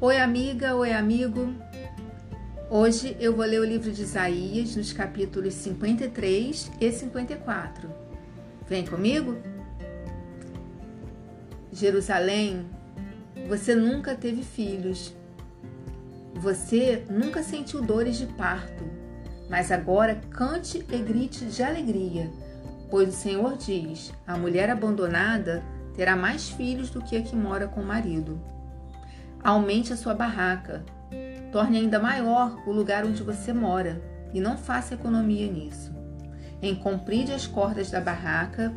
Oi, amiga, oi, amigo. Hoje eu vou ler o livro de Isaías nos capítulos 53 e 54. Vem comigo? Jerusalém, você nunca teve filhos. Você nunca sentiu dores de parto, mas agora cante e grite de alegria, pois o Senhor diz: a mulher abandonada terá mais filhos do que a que mora com o marido. Aumente a sua barraca. Torne ainda maior o lugar onde você mora e não faça economia nisso. Encompride as cordas da barraca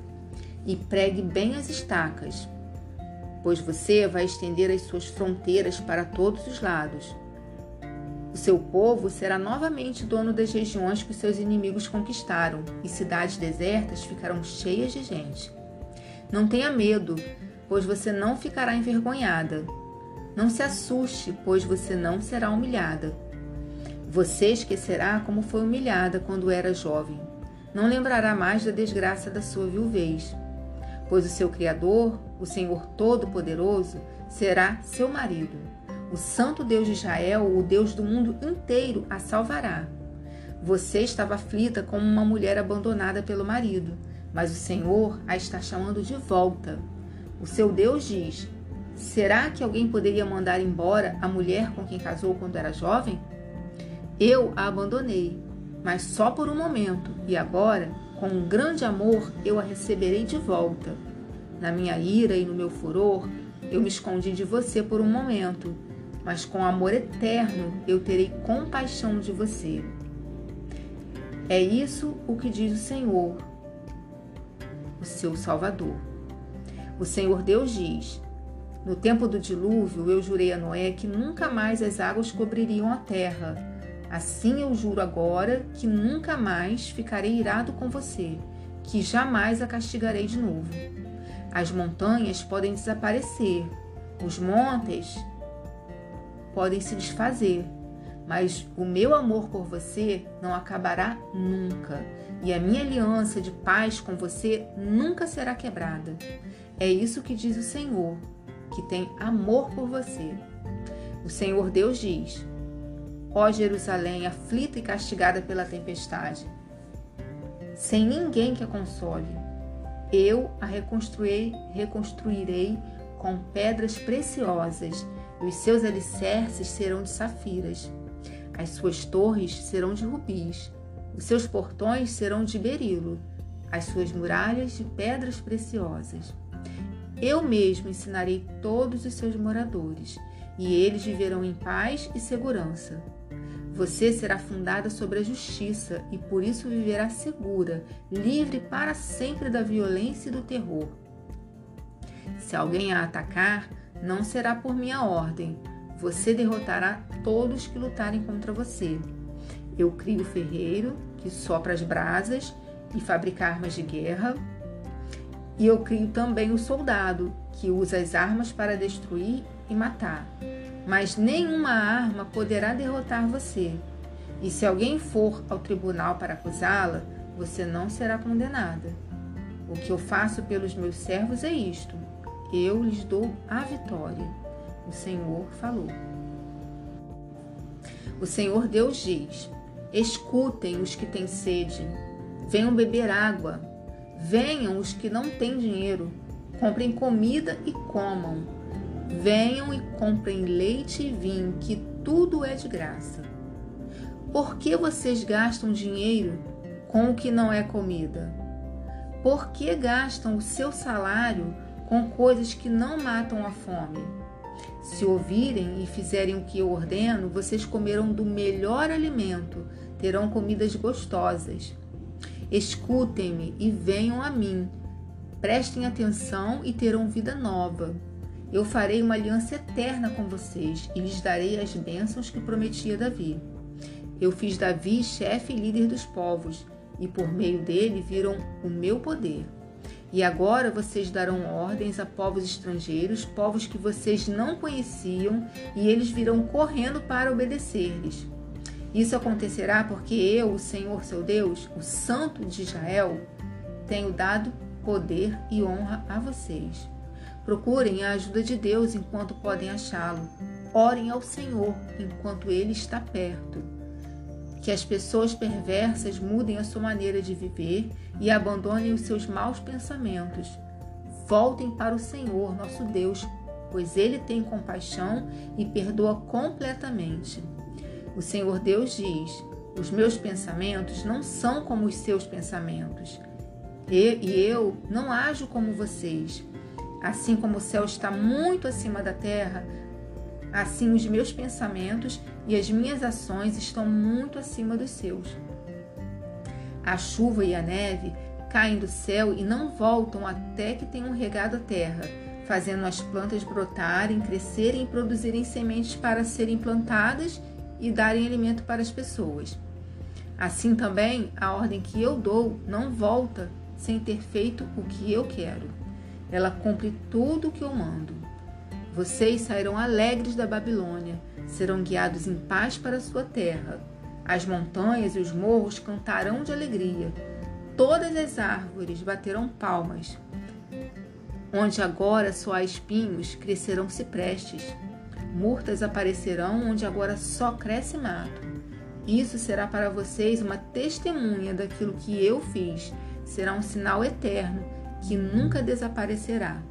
e pregue bem as estacas, pois você vai estender as suas fronteiras para todos os lados. O seu povo será novamente dono das regiões que os seus inimigos conquistaram, e cidades desertas ficarão cheias de gente. Não tenha medo, pois você não ficará envergonhada. Não se assuste, pois você não será humilhada. Você esquecerá como foi humilhada quando era jovem. Não lembrará mais da desgraça da sua viuvez. Pois o seu Criador, o Senhor Todo-Poderoso, será seu marido. O Santo Deus de Israel, o Deus do mundo inteiro, a salvará. Você estava aflita como uma mulher abandonada pelo marido, mas o Senhor a está chamando de volta. O seu Deus diz: Será que alguém poderia mandar embora a mulher com quem casou quando era jovem? Eu a abandonei, mas só por um momento, e agora, com um grande amor, eu a receberei de volta. Na minha ira e no meu furor, eu me escondi de você por um momento, mas com amor eterno eu terei compaixão de você. É isso o que diz o Senhor, o seu Salvador. O Senhor Deus diz: no tempo do dilúvio, eu jurei a Noé que nunca mais as águas cobririam a terra. Assim eu juro agora que nunca mais ficarei irado com você, que jamais a castigarei de novo. As montanhas podem desaparecer, os montes podem se desfazer, mas o meu amor por você não acabará nunca, e a minha aliança de paz com você nunca será quebrada. É isso que diz o Senhor que tem amor por você. O Senhor Deus diz: Ó Jerusalém, aflita e castigada pela tempestade, sem ninguém que a console, eu a reconstruirei, reconstruirei com pedras preciosas, e os seus alicerces serão de safiras. As suas torres serão de rubis, os seus portões serão de berilo, as suas muralhas de pedras preciosas. Eu mesmo ensinarei todos os seus moradores, e eles viverão em paz e segurança. Você será fundada sobre a justiça e por isso viverá segura, livre para sempre da violência e do terror. Se alguém a atacar, não será por minha ordem. Você derrotará todos que lutarem contra você. Eu crio o ferreiro, que sopra as brasas e fabrica armas de guerra. E eu crio também o soldado, que usa as armas para destruir e matar. Mas nenhuma arma poderá derrotar você. E se alguém for ao tribunal para acusá-la, você não será condenada. O que eu faço pelos meus servos é isto: eu lhes dou a vitória. O Senhor falou. O Senhor Deus diz: Escutem os que têm sede, venham beber água. Venham os que não têm dinheiro, comprem comida e comam. Venham e comprem leite e vinho, que tudo é de graça. Por que vocês gastam dinheiro com o que não é comida? Por que gastam o seu salário com coisas que não matam a fome? Se ouvirem e fizerem o que eu ordeno, vocês comerão do melhor alimento, terão comidas gostosas. Escutem-me e venham a mim. Prestem atenção e terão vida nova. Eu farei uma aliança eterna com vocês e lhes darei as bênçãos que prometi a Davi. Eu fiz Davi chefe e líder dos povos, e por meio dele viram o meu poder. E agora vocês darão ordens a povos estrangeiros, povos que vocês não conheciam, e eles virão correndo para obedecer-lhes. Isso acontecerá porque eu, o Senhor seu Deus, o Santo de Israel, tenho dado poder e honra a vocês. Procurem a ajuda de Deus enquanto podem achá-lo. orem ao Senhor enquanto Ele está perto. Que as pessoas perversas mudem a sua maneira de viver e abandonem os seus maus pensamentos. Voltem para o Senhor, nosso Deus, pois Ele tem compaixão e perdoa completamente. O Senhor Deus diz: Os meus pensamentos não são como os seus pensamentos, e eu não ajo como vocês. Assim como o céu está muito acima da terra, assim os meus pensamentos e as minhas ações estão muito acima dos seus. A chuva e a neve caem do céu e não voltam até que tenham regado a terra, fazendo as plantas brotarem, crescerem e produzirem sementes para serem plantadas e darem alimento para as pessoas. Assim também, a ordem que eu dou não volta sem ter feito o que eu quero. Ela cumpre tudo o que eu mando. Vocês sairão alegres da Babilônia, serão guiados em paz para a sua terra. As montanhas e os morros cantarão de alegria. Todas as árvores baterão palmas. Onde agora só há espinhos, crescerão ciprestes. Murtas aparecerão onde agora só cresce mato. Isso será para vocês uma testemunha daquilo que eu fiz. Será um sinal eterno que nunca desaparecerá.